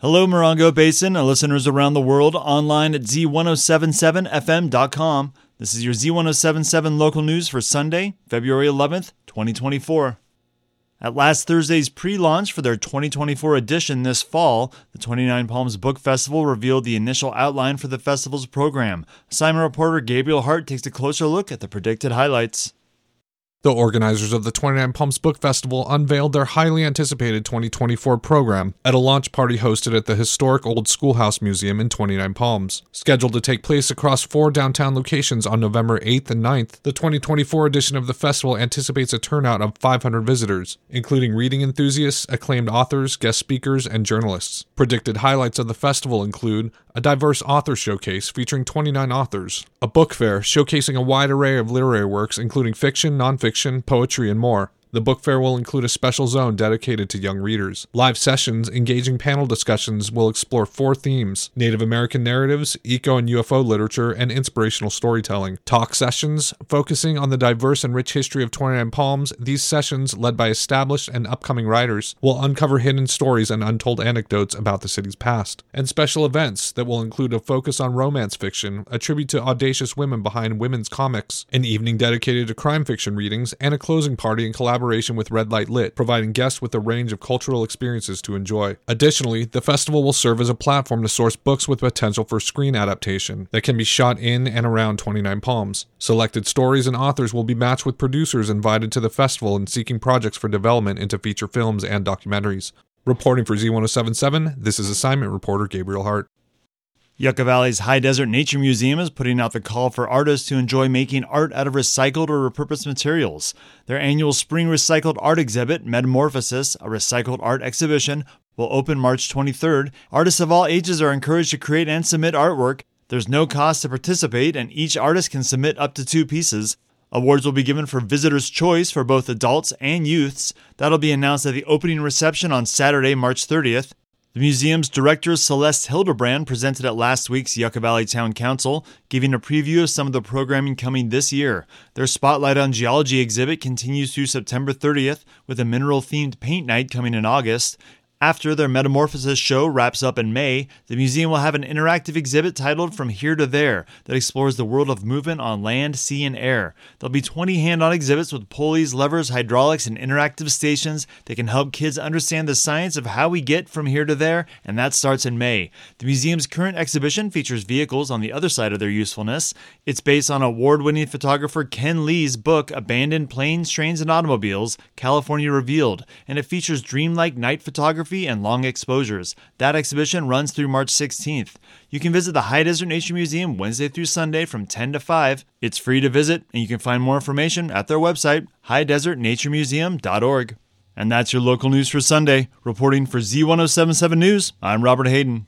Hello, Morongo Basin and listeners around the world online at z1077fm.com. This is your Z1077 local news for Sunday, February 11th, 2024. At last Thursday's pre launch for their 2024 edition this fall, the 29 Palms Book Festival revealed the initial outline for the festival's program. Simon reporter Gabriel Hart takes a closer look at the predicted highlights. The organizers of the 29 Palms Book Festival unveiled their highly anticipated 2024 program at a launch party hosted at the historic Old Schoolhouse Museum in 29 Palms. Scheduled to take place across four downtown locations on November 8th and 9th, the 2024 edition of the festival anticipates a turnout of 500 visitors, including reading enthusiasts, acclaimed authors, guest speakers, and journalists. Predicted highlights of the festival include a diverse author showcase featuring 29 authors, a book fair showcasing a wide array of literary works, including fiction, nonfiction, fiction, poetry, and more. The book fair will include a special zone dedicated to young readers. Live sessions, engaging panel discussions will explore four themes Native American narratives, eco and UFO literature, and inspirational storytelling. Talk sessions, focusing on the diverse and rich history of 29 Palms, these sessions, led by established and upcoming writers, will uncover hidden stories and untold anecdotes about the city's past. And special events that will include a focus on romance fiction, a tribute to audacious women behind women's comics, an evening dedicated to crime fiction readings, and a closing party in collaboration collaboration with Red Light Lit, providing guests with a range of cultural experiences to enjoy. Additionally, the festival will serve as a platform to source books with potential for screen adaptation that can be shot in and around 29 Palms. Selected stories and authors will be matched with producers invited to the festival and seeking projects for development into feature films and documentaries. Reporting for Z1077, this is assignment reporter Gabriel Hart. Yucca Valley's High Desert Nature Museum is putting out the call for artists to enjoy making art out of recycled or repurposed materials. Their annual spring recycled art exhibit, Metamorphosis, a recycled art exhibition, will open March 23rd. Artists of all ages are encouraged to create and submit artwork. There's no cost to participate, and each artist can submit up to two pieces. Awards will be given for Visitor's Choice for both adults and youths. That'll be announced at the opening reception on Saturday, March 30th. The museum's director, Celeste Hildebrand, presented at last week's Yucca Valley Town Council, giving a preview of some of the programming coming this year. Their Spotlight on Geology exhibit continues through September 30th, with a mineral themed paint night coming in August. After their Metamorphosis show wraps up in May, the museum will have an interactive exhibit titled From Here to There that explores the world of movement on land, sea, and air. There'll be 20 hand on exhibits with pulleys, levers, hydraulics, and interactive stations that can help kids understand the science of how we get from here to there, and that starts in May. The museum's current exhibition features vehicles on the other side of their usefulness. It's based on award winning photographer Ken Lee's book, Abandoned Planes, Trains, and Automobiles California Revealed, and it features dreamlike night photography photography and long exposures. That exhibition runs through March 16th. You can visit the High Desert Nature Museum Wednesday through Sunday from 10 to 5. It's free to visit, and you can find more information at their website, highdesertnaturemuseum.org. And that's your local news for Sunday. Reporting for Z1077 News, I'm Robert Hayden.